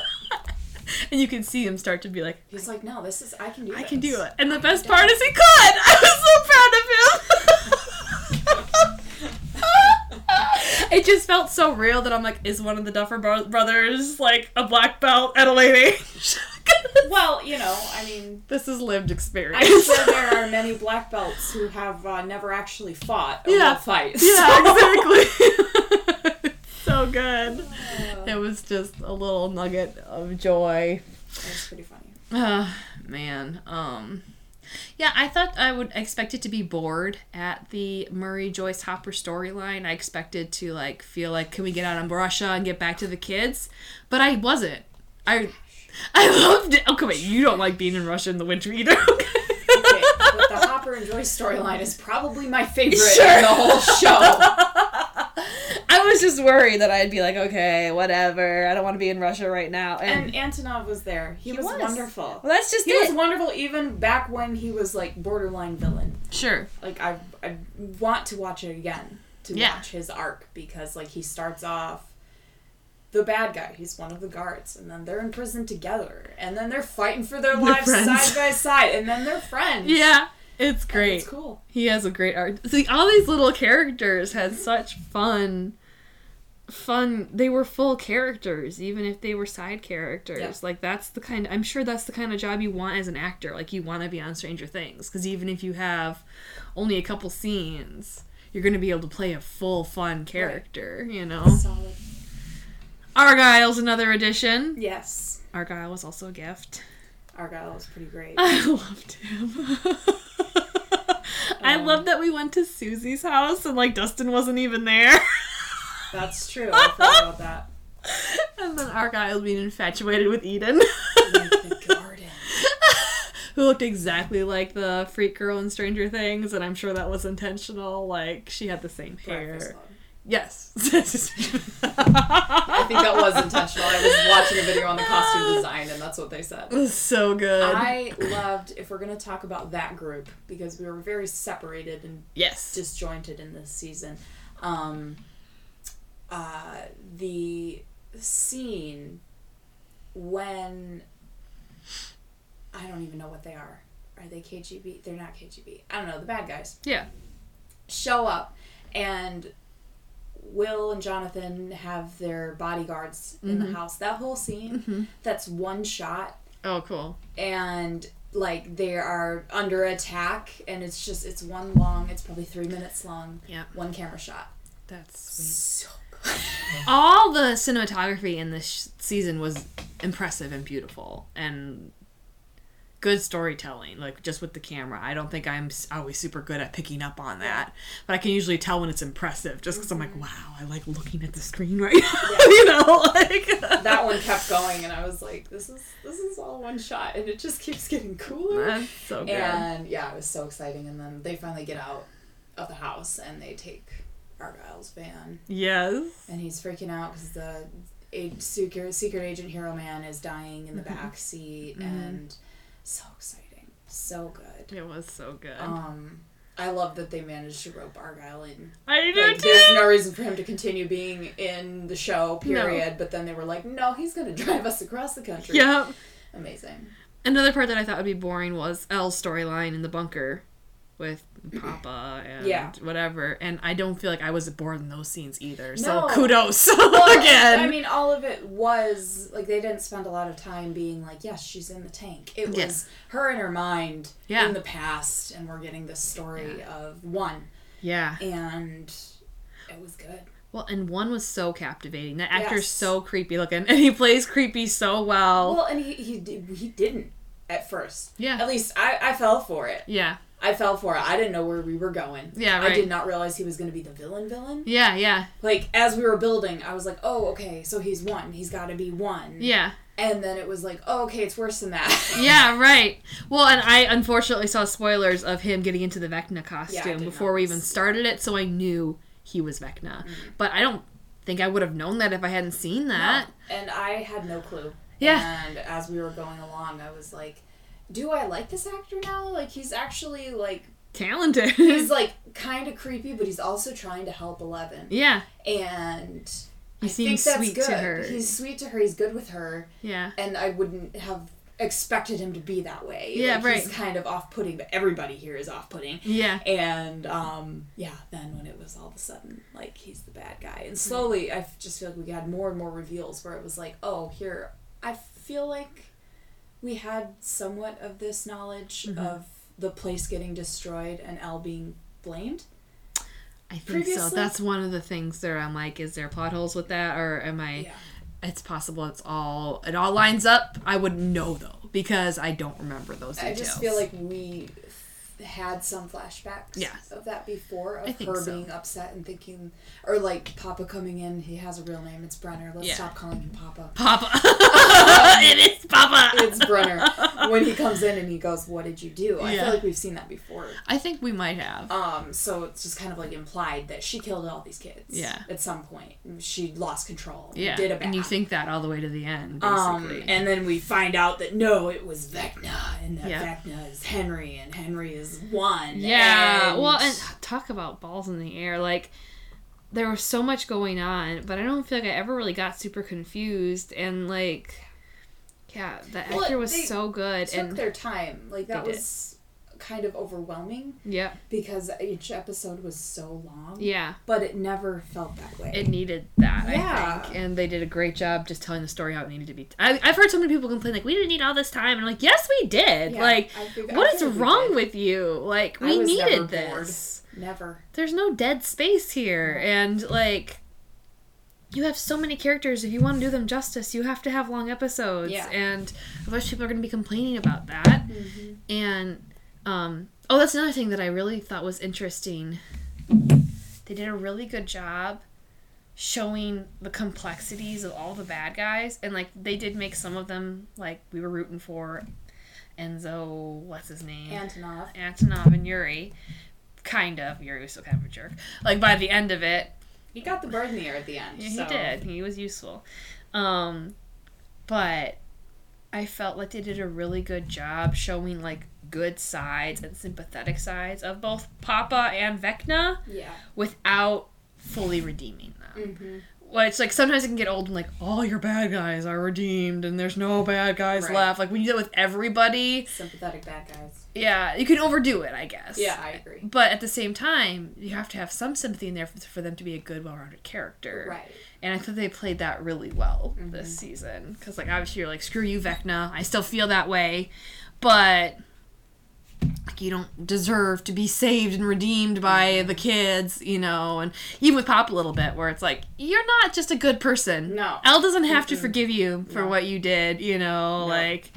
and you can see him start to be like, He's like, no, this is I can do. I this. can do it. And the best part is he could. I was so proud of him. *laughs* it just felt so real that I'm like, is one of the Duffer bro- brothers like a black belt at a late age? *laughs* Well, you know, I mean, this is lived experience. I'm sure *laughs* there are many black belts who have uh, never actually fought a Yeah. fight. yeah, exactly. so good. Uh, It was just a little nugget of joy. That's pretty funny. Uh, man. Um yeah, I thought I would expect it to be bored at the Murray Joyce Hopper storyline. I expected to like feel like can we get out on Russia and get back to the kids? But I wasn't. I *laughs* I loved it. Okay, wait, you don't like being in Russia in the winter either. *laughs* Okay. Okay, but the Hopper and Joyce storyline is probably my favorite Sure. in the whole show. *laughs* I was just worried that I'd be like, okay, whatever. I don't want to be in Russia right now. And, And Antonov was there. He, He was, was. wonderful. well, that's just He it. was wonderful even back when he was like borderline villain. sure. Like I, I want to watch it again to Yeah. watch his arc because like he starts off the bad guy. He's one of the guards, and then they're in prison together, and then they're fighting for their They're lives friends. side by side, and then they're friends. *laughs* Yeah, it's And great. It's cool. He has a great art. See, all these little characters had such fun. Fun. They were full characters, even if they were side characters. Yeah. Like that's the kind. I'm sure that's the kind of job you want as an actor. Like you want to be on Stranger Things, because even if you have only a couple scenes, you're going to be able to play a full fun character. You know. Solid. Argyle's another addition. Yes. Argyle was also a gift. Argyle was pretty great. *laughs* I loved him. *laughs* I Um, love that we went to Susie's house and like Dustin wasn't even there. *laughs* That's true. I forgot about that. *laughs* and then Argyle being infatuated with Eden. The *laughs* garden. Who looked exactly like the freak girl in Stranger Things, and I'm sure that was intentional. Like she had the same hair. Yes. *laughs* I think that was intentional. I was watching a video on the costume design, and that's what they said. It was so good. I loved, if we're going to talk about that group, because we were very separated and yes. disjointed in this season, um, uh, the scene when I don't even know what they are. Are they KGB? They're not KGB. I don't know. The bad guys yeah. show up, and Will and Jonathan have their bodyguards in the Mhm. house. That whole scene, hmm that's one shot Oh, cool. and like they are under attack and it's just it's one long it's probably three minutes long Yeah. one camera shot That's sweet. so *laughs* all the cinematography in this sh- season was impressive and beautiful and good storytelling like just with the camera. I don't think i'm always super good at picking up on that but i can usually tell when it's impressive just because i'm like mm-hmm. wow i like looking at the screen right now *laughs* you know like *laughs* that one kept going and i was like this is this is all one shot and it just keeps getting cooler. That's so good. And yeah it was so exciting and then they finally get out of the house and they take argyle's van yes. And he's freaking out because the a secret, secret agent hero man is dying in the Mhm. back seat Mhm. and so exciting. So good. It was so good. Um i love that they managed to rope argyle in. I do like, too. there's no reason for him to continue being in the show period. But then they were like no he's gonna drive us across the country. Yeah amazing. Another part that I thought would be boring was El's storyline in the bunker with Papa and Yeah. whatever. And I don't feel like I was bored in those scenes either. So No. kudos *laughs* Well, again. I mean, all of it was like they didn't spend a lot of time being like, yes, she's in the tank. It was Yes. her in her mind Yeah. in the past, and we're getting this story of one, yeah. and it was good. Well, and one was so captivating. That actor's Yes. so creepy looking, *laughs* and he plays creepy so well. Well, and he he he didn't at first. yeah. At least I I fell for it. Yeah. I fell for it. I didn't know where we were going. Yeah, right. I did not realize he was going to be the villain. Villain. Yeah. Yeah. Like as we were building, I was like, oh, okay, so he's one. He's got to be one. Yeah. And then it was like, oh, okay, it's worse than that. *laughs* Yeah, *laughs* right. Well, and I unfortunately saw spoilers of him getting into the Vecna costume did before we even started it, so I knew he was Vecna. Mm. But I don't think I would have known that if I hadn't seen that. No, and I had no clue. Yeah. And as we were going along, I was like, do I like this actor now? Like he's actually like Talented. he's *laughs* like kind of creepy, but he's also trying to help Eleven. yeah. And He I seems think that's sweet good. to her. He's sweet to her. He's good with her, Yeah. and I wouldn't have expected him to be that way. Yeah, like, He's kind of off-putting, but everybody here is off-putting. Yeah. And um, yeah, then when it was all of a sudden like he's the bad guy, and slowly I just feel like we had more and more reveals where it was like, oh, here I feel like we had somewhat of this knowledge Mhm. of the place getting destroyed and El being blamed. I think so. That's one of the things there. I'm like, is there plot holes with that, or am I? Yeah. It's possible. It's all. It all lines up. I wouldn't know though because I don't remember those I details. just feel like we had some flashbacks Yeah. of that before of her so. being upset and thinking or like Papa coming in, he has a real name, it's Brenner. Let's Yeah. stop calling him Papa. Papa. *laughs* *laughs* it is Papa. it's Brenner. *laughs* When he comes in and he goes, What did you do? I Yeah. feel like we've seen that before. I think we might have. Um, so it's just kind of like implied that she killed all these kids. Yeah. At some point. She lost control. yeah. Did a bad. and you think that all the way to the end, um, and then we find out that no, it was Vecna, and that Yeah. Vecna is Henry, and Henry is one. Yeah. and- Well, and talk about balls in the air. Like, there was so much going on, but I don't feel like I ever really got super confused and like yeah, the Well, actor was they so good Took and their time. Like that They did. Kind of overwhelming yeah, because each episode was so long. yeah, But it never felt that way. it needed that I Yeah. think, and they did a great job just telling the story how it needed to be. I, I've heard so many people complain like we didn't need all this time, and I'm like, yes, we did. Yeah, like, think- what is wrong with you? Like, I we needed bored. this. Never. there's no dead space here and like you have so many characters if you want to do them justice you have to have long episodes Yeah. and otherwise people are going to be complaining about that Mm-hmm. and um oh that's another thing that i really thought was interesting they did a really good job showing the complexities of all the bad guys and like they did make some of them like we were rooting for enzo what's his name Antonov. Antonov and Yuri. Kind of. Yuri was still kind of a jerk. Like by the end of it, He got the bird in the air at the end. yeah, so. he did. He was useful. Um, but I felt like they did a really good job showing like good sides and sympathetic sides of both Papa and Vecna Yeah. without fully redeeming them. Mm-hmm. Which like sometimes it can get old and like all your bad guys are redeemed and there's no bad guys Right. left. Like when you do that with everybody, Sympathetic bad guys. yeah, you can overdo it, I guess. Yeah, I agree. But at the same time, you have to have some sympathy in there for, for them to be a good, well-rounded character. Right. And I thought they played that really well Mm-hmm. this season. Because, like, obviously you're like, screw you, Vecna. I still feel that way. But, like, you don't deserve to be saved and redeemed by Mm-hmm. the kids, you know? And even with Papa little bit, where it's like, you're not just a good person. No. El doesn't have to Mm-mm. forgive you for No. what you did, you know? No. Like,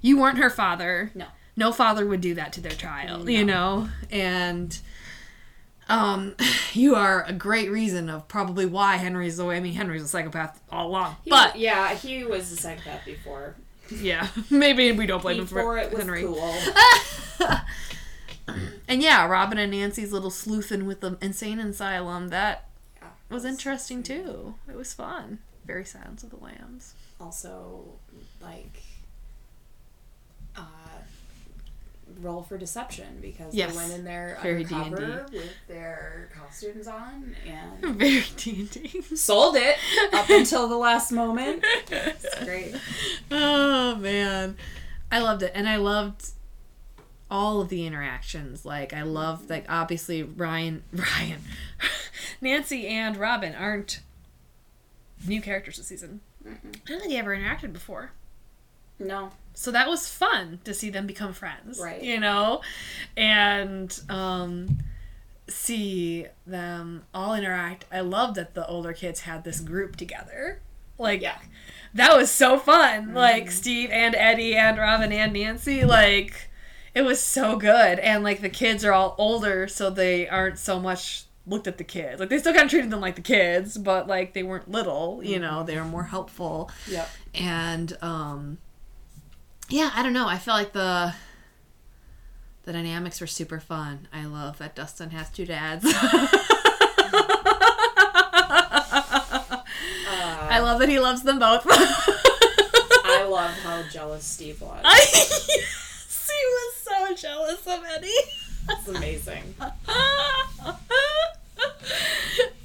you weren't her father No. no father would do that to their child, you know? And um *sighs* you are a great reason of probably why Henry's the way I mean Henry's a psychopath all along. He- but yeah, he was a psychopath before. Yeah, *laughs* maybe we don't blame him for it was Henry. cool. *laughs* And yeah, Robin and Nancy's little sleuthing with the insane asylum, that Yeah. was interesting too. It was fun. Very Silence of the Lambs. Also, like, uh, roll for deception because Yes. they went in there Very undercover with their costumes on and *laughs* Very D&D. sold it up until the last moment. *laughs* It's great. oh man i loved it and i loved all of the interactions like i love like obviously ryan *laughs* ryan nancy and robin aren't new characters this season Mm-mm. i don't think they ever interacted before No. So that was fun to see them become friends Right. you know? And um see them all interact. I love that the older kids had this group together. Like Yeah. that was so fun. Like Mhm. steve and eddie and robin and nancy like it was so good. And like the kids are all older so they aren't so much looked at the kids. Like they still kind of treated them like the kids but like they weren't little you know? They were more helpful. Yeah and um yeah i don't know i feel like the the dynamics were super fun i love that dustin has two dads *laughs* Uh, i love that he loves them both I *laughs* love how jealous Steve was. I, *laughs* yes, he was so jealous of eddie It's amazing.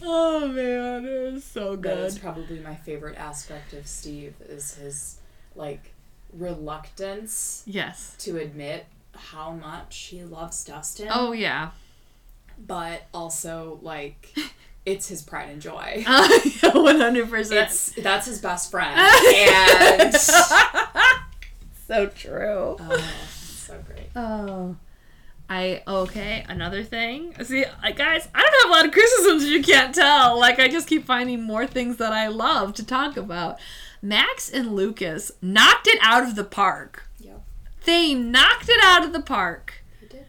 oh man it was so good. That is probably my favorite aspect of Steve is his like reluctance yes to admit how much he loves Dustin. oh yeah but also like *laughs* it's his pride and joy. *laughs* Uh, 100% It's that's his best friend, *laughs* and so true oh, so great. Oh. I okay, another thing. See, guys, I don't have a lot of criticisms you can't tell. Like I just keep finding more things that I love to talk about. Max and Lucas knocked it out of the park. Yep, They knocked it out of the park. did.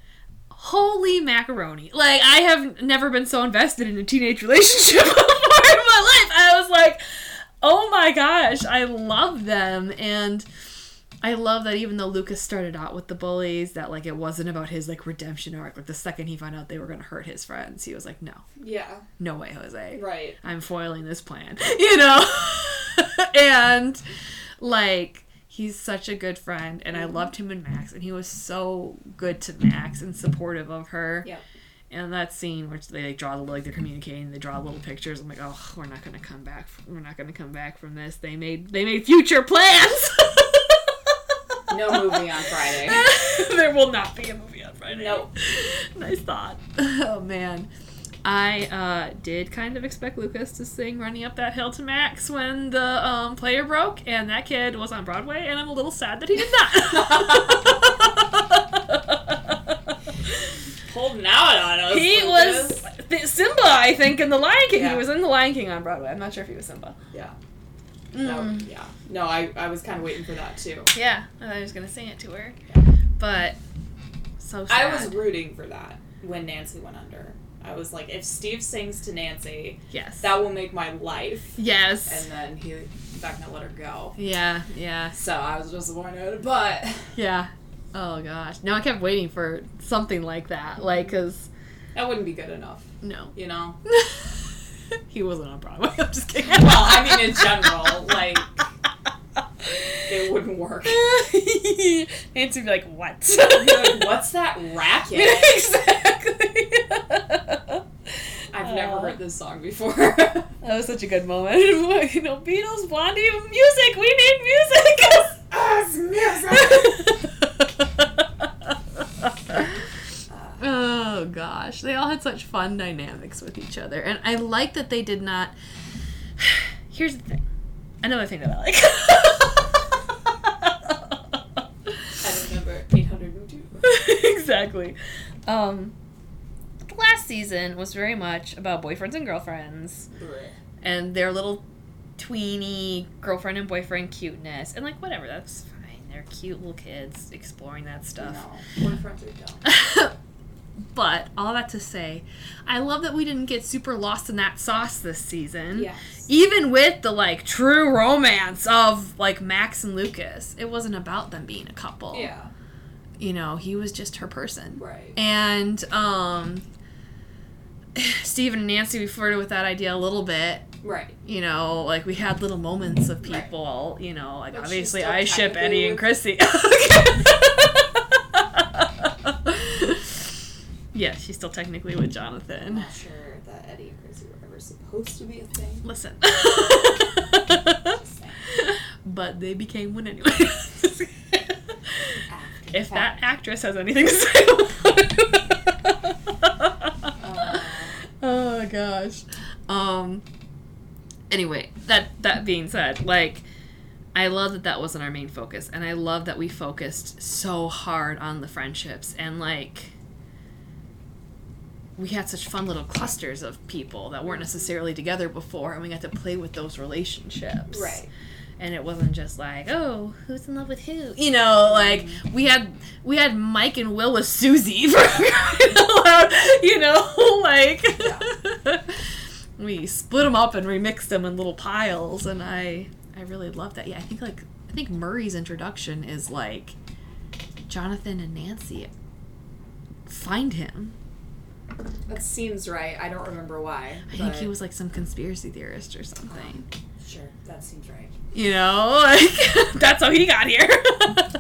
Holy macaroni. Like I have never been so invested in a teenage relationship *laughs* before in my life. I was like, "Oh my gosh, I love them." And I love that even though Lucas started out with the bullies, that like it wasn't about his like redemption arc. Like the second he found out they were gonna hurt his friends, he was like, "No, Yeah, no way, Jose. right. I'm foiling this plan." *laughs* You know, *laughs* and like he's such a good friend, and I mm-hmm. loved him and Max, and he was so good to Max and supportive of her. Yep. And that scene where they like, draw the like they're communicating, they draw little pictures. I'm like, oh, we're not gonna come back. We're not gonna come back from this. They made they made future plans. *laughs* No movie on Friday. *laughs* there will not be a movie on Friday. Nope. nice thought. Oh man. I uh, did kind of expect Lucas to sing "Running Up That Hill" to Max when the um, player broke, and that kid was on Broadway, and I'm a little sad that he did not. *laughs* Holding out on us. he Lucas. was Th- Simba, I think, in The Lion King. Yeah. He was in The Lion King on Broadway. I'm not sure if he was Simba. Yeah. Mm. yeah. No, I, I was kind of waiting for that too. Yeah, I was gonna sing it to her, but so I was rooting for that when Nancy went under. I was like, if Steve sings to Nancy, yes. that will make my life. yes. And then he back not let her go. yeah. Yeah. So I was disappointed, but *laughs* Yeah. Oh gosh. No, I kept waiting for something like that. Like, cause that wouldn't be good enough, no, you know. *laughs* *laughs* he wasn't on Broadway. *laughs* I'm just kidding. Well, I mean in general, like it *laughs* wouldn't work. Nancy would be like, "What?" Like, What's that racket? exactly. I've never heard this song before. That was such a good moment. you know, Beatles, Blondie, music. We need music. Us music. Oh gosh, they all had such fun dynamics with each other, and I like that they did not. *sighs* Here's the thing. Another thing that I like. I don't remember 802. *laughs* exactly. Um, last season was very much about boyfriends and girlfriends and their little tweeny girlfriend and boyfriend cuteness and like whatever that's fine they're cute little kids exploring that stuff No, boyfriends are dumb. *laughs* but all that to say i love that we didn't get super lost in that sauce this season Yes. even with the like true romance of like max and lucas it wasn't about them being a couple Yeah. you know he was just her person Right. and um *sighs* Stephen and Nancy we flirted with that idea a little bit. Right. You know, like we had little moments of Right. people, you know, like obviously I ship Eddie and with- Chrissy. *laughs* *laughs* yeah, she's still technically with I'm Jonathan. not sure that Eddie and Chrissy were ever supposed to be a thing. Listen. *laughs* But they became one anyway. If that actress has anything to say about it. Uh, oh gosh. Um. Anyway, that that being said, like, I love that that wasn't our main focus, and I love that we focused so hard on the friendships and like. We had such fun little clusters of people that weren't necessarily together before, and we got to play with those relationships. right. and it wasn't just like oh who's in love with who you know like mm-hmm. we had we had mike and will with susie *laughs* for crying out loud, you know *laughs* like *laughs* we split them up and remixed them in little piles and i i really love that yeah i think like i think murray's introduction is like jonathan and nancy find him That seems right. I don't remember why. i think he was like some conspiracy theorist or something oh, Sure, that seems right. you know like *laughs* that's how he got here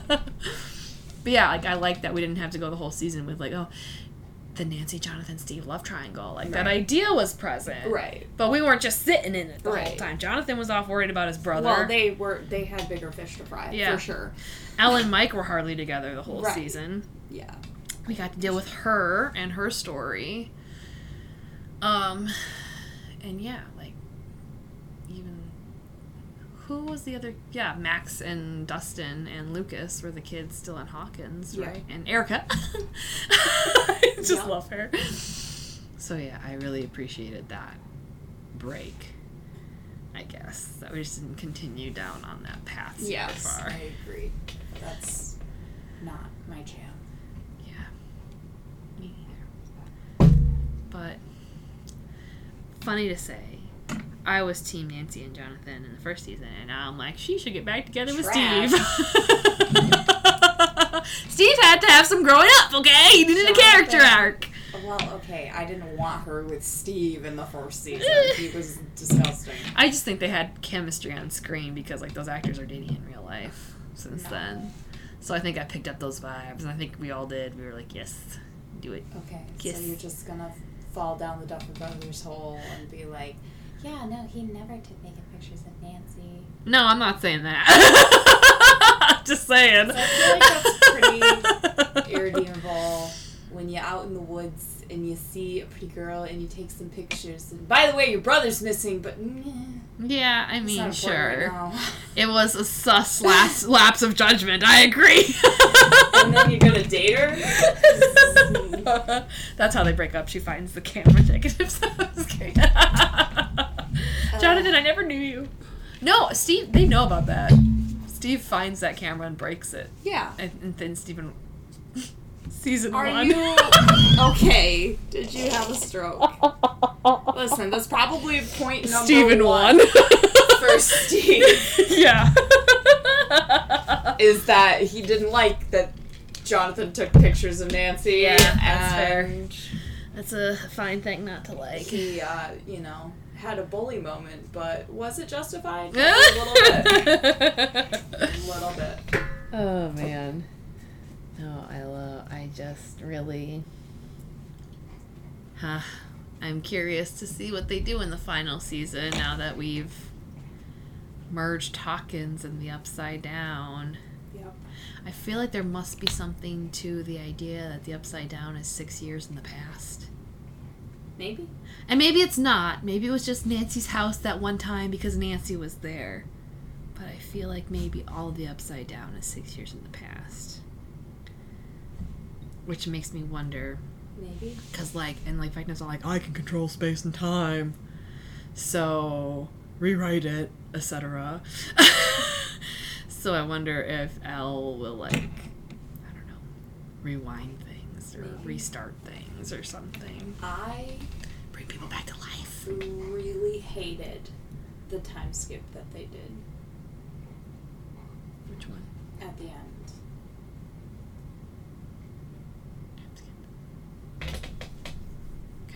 but yeah like i like that we didn't have to go the whole season with like oh the nancy jonathan steve love triangle like that idea was present Right. but we weren't just sitting in it the whole time jonathan was off worried about his brother Well, they were they had bigger fish to fry Yeah. for sure. El and mike were hardly together the whole Right. season Yeah. We got to deal with her and her story um and yeah like even who was the other yeah max and dustin and lucas were the kids still in hawkins Yeah. right and erica *laughs* i just Yeah. love her so yeah i really appreciated that break i guess that we just didn't continue down on that path Yes, far I agree. That's not my jam. Yeah. Me neither. But funny to say, I was Team Nancy and Jonathan in the first season, and now I'm like, she should get back together with Trash. Steve. *laughs* Steve had to have some growing up, okay? He needed a character arc. Well, okay, I didn't want her with Steve in the first season. he *laughs* was disgusting. I just think they had chemistry on screen because like those actors are dating in real life since No. then. So I think I picked up those vibes, and I think we all did. We were like, yes, Do it. Okay, Kiss. so you're just gonna fall down the Duffer Brothers hole and be like, yeah, no, he never took naked pictures of Nancy. No, I'm not saying that. *laughs* Just saying. So I feel like that's pretty *laughs* irredeemable when you're out in the woods and you see a pretty girl and you take some pictures. And by the way, your brother's missing, but Yeah, I mean, right sure. now. *laughs* It was a sus lapse, *laughs* lapse of judgment. I agree. and then you're gonna date her. *laughs* That's how they break up. She finds the camera negatives. I was kidding. Jonathan, I never knew you. No, Steve. They know about that. Steve finds that camera and breaks it, Yeah. and, and then Steven season Are one. you *laughs* okay? Did you have a stroke? Listen, that's probably point number Steven one one. for Steve *laughs* yeah. is that he didn't like that Jonathan took pictures of Nancy. Yeah, that's fair. and That's a fine thing not to like. He, uh, you know, had a bully moment, but was it justified? *laughs* a little bit. A little bit. Oh man. No, I love. I just really. Huh. I'm curious to see what they do in the final season now that we've merged Hawkins and the Upside Down. Yep. I feel like there must be something to the idea that the Upside Down is six years in the past. Maybe. And maybe it's not. Maybe it was just Nancy's house that one time because Nancy was there. But I feel like maybe all the Upside Down is six years in the past. Which makes me wonder, Maybe. because, like, and like Vecna's all like, I can control space and time. So, rewrite it, etc. *laughs* so I wonder if El will, like, I don't know, rewind things or Maybe. restart things or something. I Bring people back to life. really hated the time skip that they did Which one? at the end.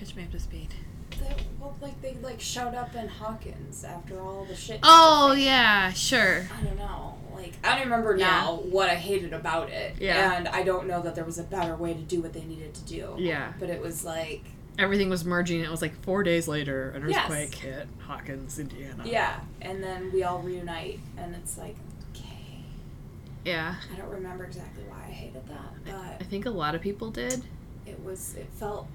Catch me up to speed. That, well, like they like showed up in Hawkins after all the shit. Oh yeah, sure. I don't know. Like I don't remember Yeah. now what I hated about it. Yeah. And I don't know that there was a better way to do what they needed to do. Yeah. But it was like Everything was merging. It was like four days later, an Yes. earthquake hit Hawkins, Indiana. yeah, and then we all reunite, and it's like okay. Yeah. I don't remember exactly why I hated that, but I think a lot of people did. it was it felt.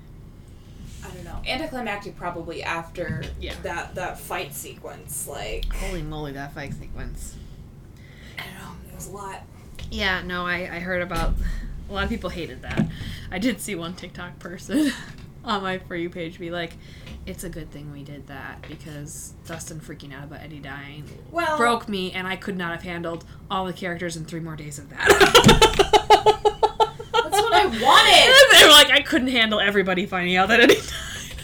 I don't know. Anticlimactic probably after Yeah. that that fight sequence. Like Holy moly, that fight sequence. I don't know. It was a lot. Yeah, no, I, I heard about a lot of people hated that. I did see one TikTok person *laughs* on my For You page be like, it's a good thing we did that because Dustin freaking out about Eddie dying Well, broke me and I could not have handled all the characters in three more days of that. *laughs* *laughs* That's what I wanted. *laughs* they were like, I couldn't handle everybody finding out that Eddie died.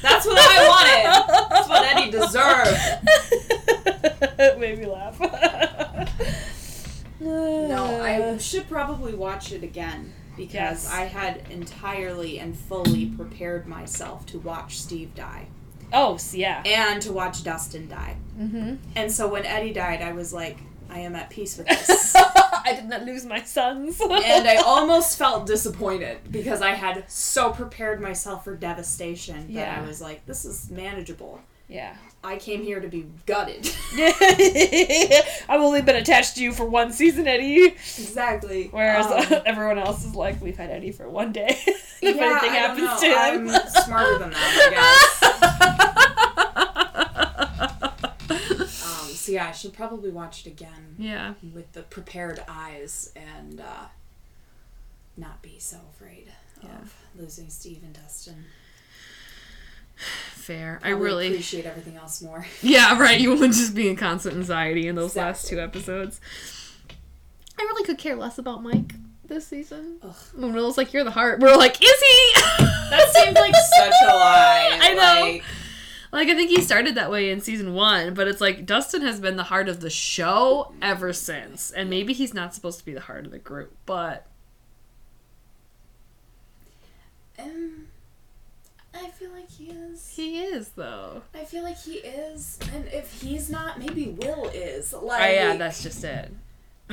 That's what I wanted. That's what Eddie deserved. it *laughs* made me laugh. *laughs* No, I *sighs* should probably watch it again because Yes. I had entirely and fully prepared myself to watch Steve die Oh, yeah. and to watch Dustin die. Mm-hmm. And so when Eddie died, I was like, I am at peace with this. I did not lose my sons. *laughs* and I almost felt disappointed because I had so prepared myself for devastation that Yeah. I was like, this is manageable. yeah. I came here to be gutted. *laughs* *laughs* I've only been attached to you for one season, Eddie. exactly. Whereas Um, everyone else is like, we've had Eddie for one day. if yeah, anything happens to him. I'm smarter than that, I guess. So yeah, I should probably watch it again yeah. with the prepared eyes and uh, not be so afraid Yeah. of losing Steve and Dustin. Fair. I Probably really. appreciate everything else more. *laughs* Yeah, right. You would just be in constant anxiety in those last two episodes. I really could care less about Mike this season. Ugh. When Will's like, "You're the heart," we're like, "Is he?" That seems like such a *laughs* lie. I know. Like, Like I think he started that way in season one, but it's like Dustin has been the heart of the show ever since, and maybe he's not supposed to be the heart of the group, but um, I feel like he is. he is though. I feel like he is, and if he's not, maybe Will is. Like, Oh yeah, that's just it.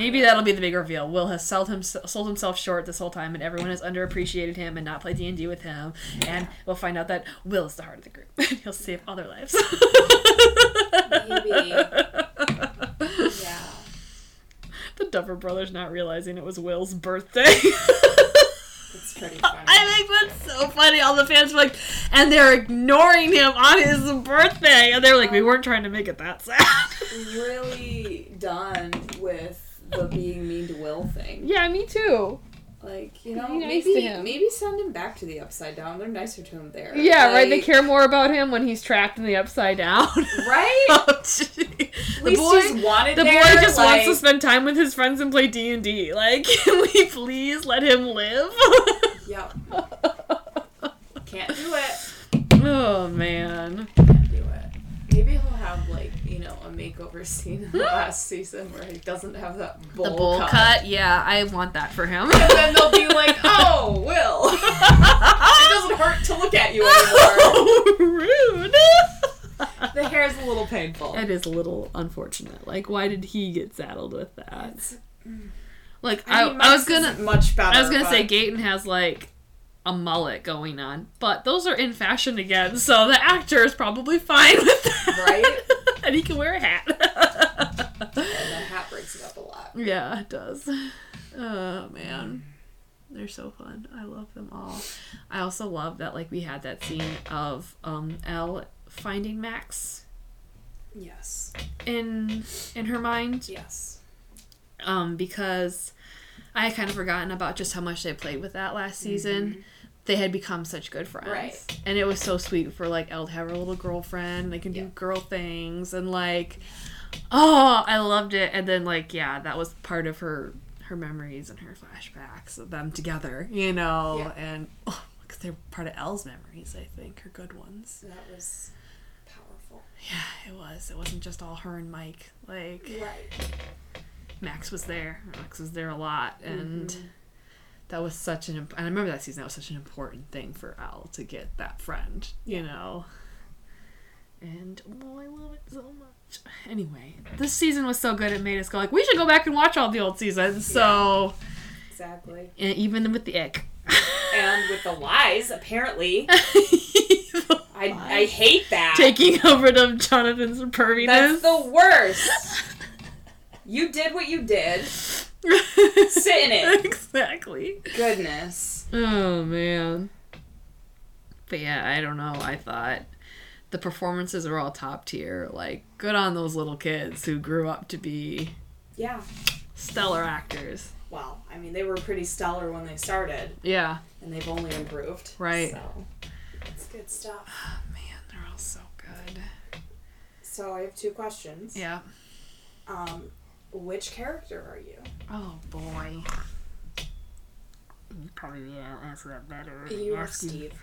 Maybe that'll be the big reveal. Will has sold, him, sold himself short this whole time, and everyone has underappreciated him and not played D and D with him. And we'll find out that Will is the heart of the group. *laughs* He'll save all their lives. Maybe. Yeah. the Duffer Brothers not realizing it was Will's birthday. *laughs* It's pretty funny. I think that's so funny. All the fans were like, and they're ignoring him on his birthday, and they're like, we um, weren't trying to make it that sad. really done with the being mean to Will thing. yeah, me too. Like, you know, nice maybe maybe send him back to the upside down. They're nicer to him there. Yeah, right. They care more about him when he's trapped in the upside down. *laughs* Right? *laughs* Oh. The boy, he's wanted the there, boy just like, wants to spend time with his friends and play D and D. Like, *laughs* can we please let him live? Yep. Can't do it. oh man. Can't do it. Maybe he'll have like you know a makeover *laughs* scene in the *gasps* last season where he doesn't have that bowl, The bowl cut. cut. yeah, I want that for him. *laughs* And then they'll be like, *laughs* "Oh, Will, it doesn't hurt to look at you anymore. Rude. the hair is a little painful." It is a little unfortunate. Like, why did he get saddled with that? It's- mm. Like, I, I, mean, I was gonna, much better. I was gonna say but- Gaten has like a mullet going on, but those are in fashion again, so the actor is probably fine with that, Right? *laughs* and he can wear a hat. and the hat breaks it up a lot. yeah, it does. Oh man, they're so fun. I love them all. I also love that like we had that scene of um El finding Max Yes. in in her mind Yes. um, because I had kind of forgotten about just how much they played with that last season. They had become such good friends, Right. and it was so sweet for like El to have her little girlfriend. They can do Yeah. girl things, and like, oh, I loved it. And then like, yeah, that was part of her her memories and her flashbacks of them together, you know, Yeah. and oh, because they're part of El's memories, I think, her good ones. That was powerful. Yeah, it was. It wasn't just all her and Mike. Like. Right. Max was there. Max was there a lot, and Mhm. That was such an. And I remember that season. That was such an important thing for El to get that friend. You know. And oh, I love it so much. Anyway, this season was so good. It made us go like, we should go back and watch all the old seasons. So, Exactly. and even with the ick. And with the lies, apparently. *laughs* I, I hate that. taking over to Jonathan's perviness. That's the worst. *laughs* You did what you did. Sit in it. *laughs* exactly. Goodness. Oh man. But yeah, I don't know. I thought the performances are all top tier. Like, good on those little kids who grew up to be Yeah. stellar actors. Well, I mean, they were pretty stellar when they started, Yeah. and they've only improved. Right. So, it's good stuff. Oh man, they're all so good. So, I have two questions. Yeah. Um, which character are you? Oh boy. You probably yeah, answer that better. You are Steve.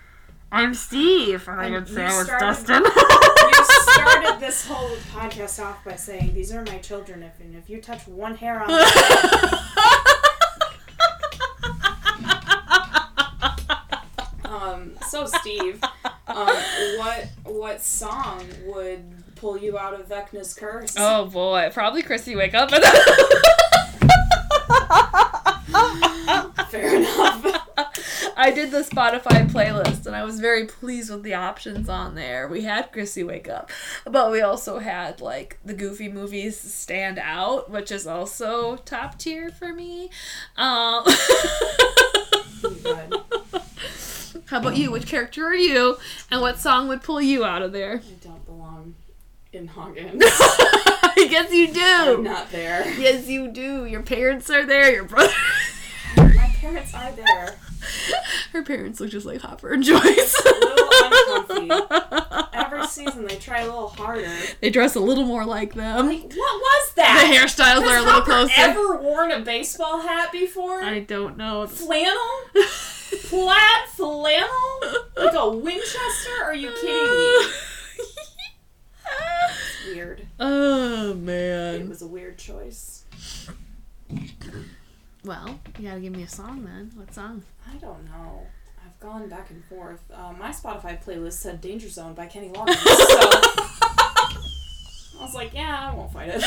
I'm Steve. I would say I was started- Dustin. *laughs* You started this whole podcast off by saying, "These are my children. If and if you touch one hair on them. *laughs* Um, so Steve, um, what what song would pull you out of Vecna's curse? oh *laughs* boy, probably Chrissy. Wake up. *laughs* Fair enough. *laughs* I did the Spotify playlist and I was very pleased with the options on there. We had Chrissy Wake Up, but we also had like the Goofy movies Stand Out, which is also top tier for me. Um, how about you? Which character are you? And what song would pull you out of there? I don't belong in Hawkins. *laughs* I guess you I'm do. not there. Yes, you do. Your parents are there. Your brother. My parents are there. *laughs* Her parents look just like Hopper and Joyce. A little uncomfy. *laughs* Every season they try a little harder. they dress a little more like them. Like, what was that? The hairstyles are a Has little Hopper closer. ever worn a baseball hat before? I don't know. Flannel? Flat flannel? Like a Winchester? Are you kidding me? Weird. oh It man. was a weird choice. Well, you gotta give me a song then. What song? I don't know. I've gone back and forth. Uh, my Spotify playlist said Danger Zone by Kenny Loggins, so *laughs* I was like, yeah, I won't fight it.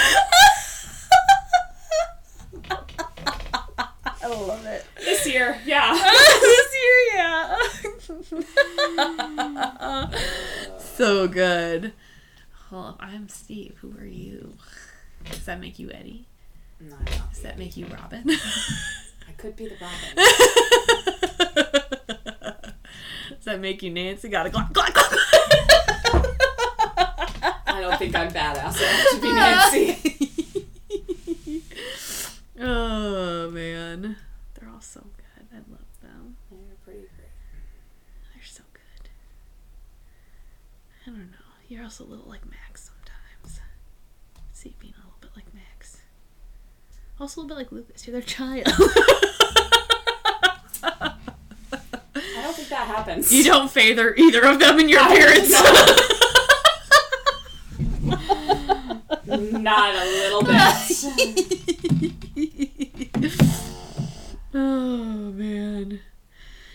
I love it. This year, yeah. *laughs* this year, yeah. *laughs* so good. Well, I'm Steve. Who are you? Does that make you Eddie? No, Does that make you Robin? *laughs* I could be the Robin. Does that make you Nancy? Got a glock, glock, glock. I don't think I'm badass enough to be *laughs* Nancy. oh man, they're all so good. I love them. They're pretty great. They're so good. I don't know. You're also a little like Max sometimes. See you being a little bit like Max. Also a little bit like Lucas. You're their child. *laughs* I don't think that happens. you don't favor either of them in your appearance. *laughs* Not a little bit. *laughs* oh man.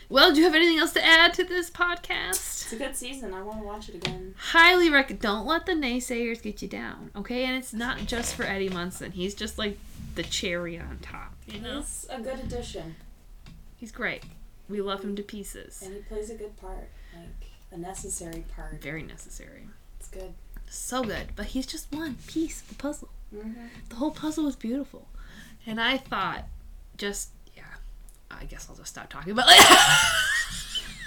Well, do you have anything else to add to this podcast? It's a good season. I want to watch it again. Highly recommend. Don't let the naysayers get you down, okay? And it's not just for Eddie Munson. He's just like the cherry on top. You know, It's a good addition, he's great. We love him to pieces. and he plays a good part, like a necessary part. Very necessary. It's good. So good. But he's just one piece of the puzzle. Mm-hmm. The whole puzzle was beautiful. And I thought, just, yeah, I guess I'll just stop talking about it. *laughs*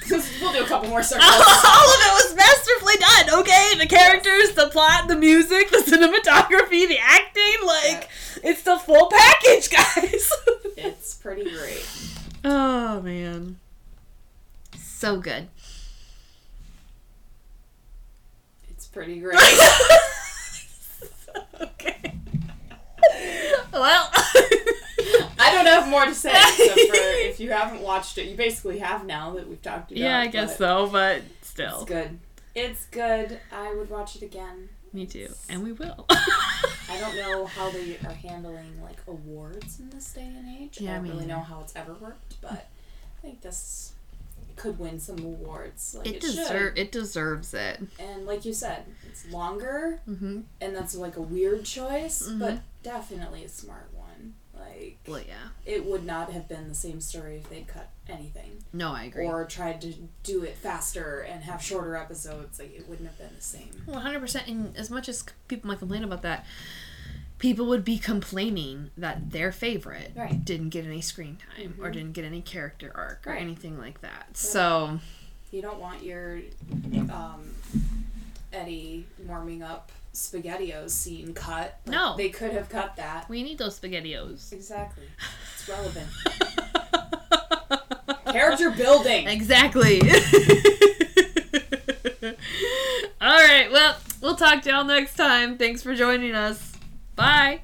*laughs* we'll do a couple more *laughs* circles. All of it was masterfully done, okay? The characters, the plot, the music, the *laughs* cinematography, the acting, like, it's the full package, guys. it's pretty great. oh, man. So good. It's pretty great. okay. Well, don't have more to say *laughs* except for if you haven't watched it, you basically have now that we've talked about. It. Yeah, I guess but so, but still, It's good. It's good. I would watch it again. Me too. And we will. *laughs* I don't know how they are handling like awards in this day and age. Yeah, I don't me really know how it's ever worked, but I think this could win some awards. Like it it, deserve it deserves it. And like you said, it's longer, Mm-hmm. and that's like a weird choice, Mhm. but definitely a smart one. Like Well, yeah. it would not have been the same story if they'd cut anything No, I agree. or tried to do it faster and have shorter episodes. Like it wouldn't have been the same. One hundred percent. And as much as people might complain about that, people would be complaining that their favorite Right. didn't get any screen time or Mhm. didn't get any character arc or anything like that. So You don't want your um, Eddie warming up SpaghettiOs scene cut. Like, No. they could have cut that. we need those spaghettios. Exactly. It's relevant. *laughs* Character building. exactly. *laughs* All right. Well, we'll talk to y'all next time. Thanks for joining us. Bye.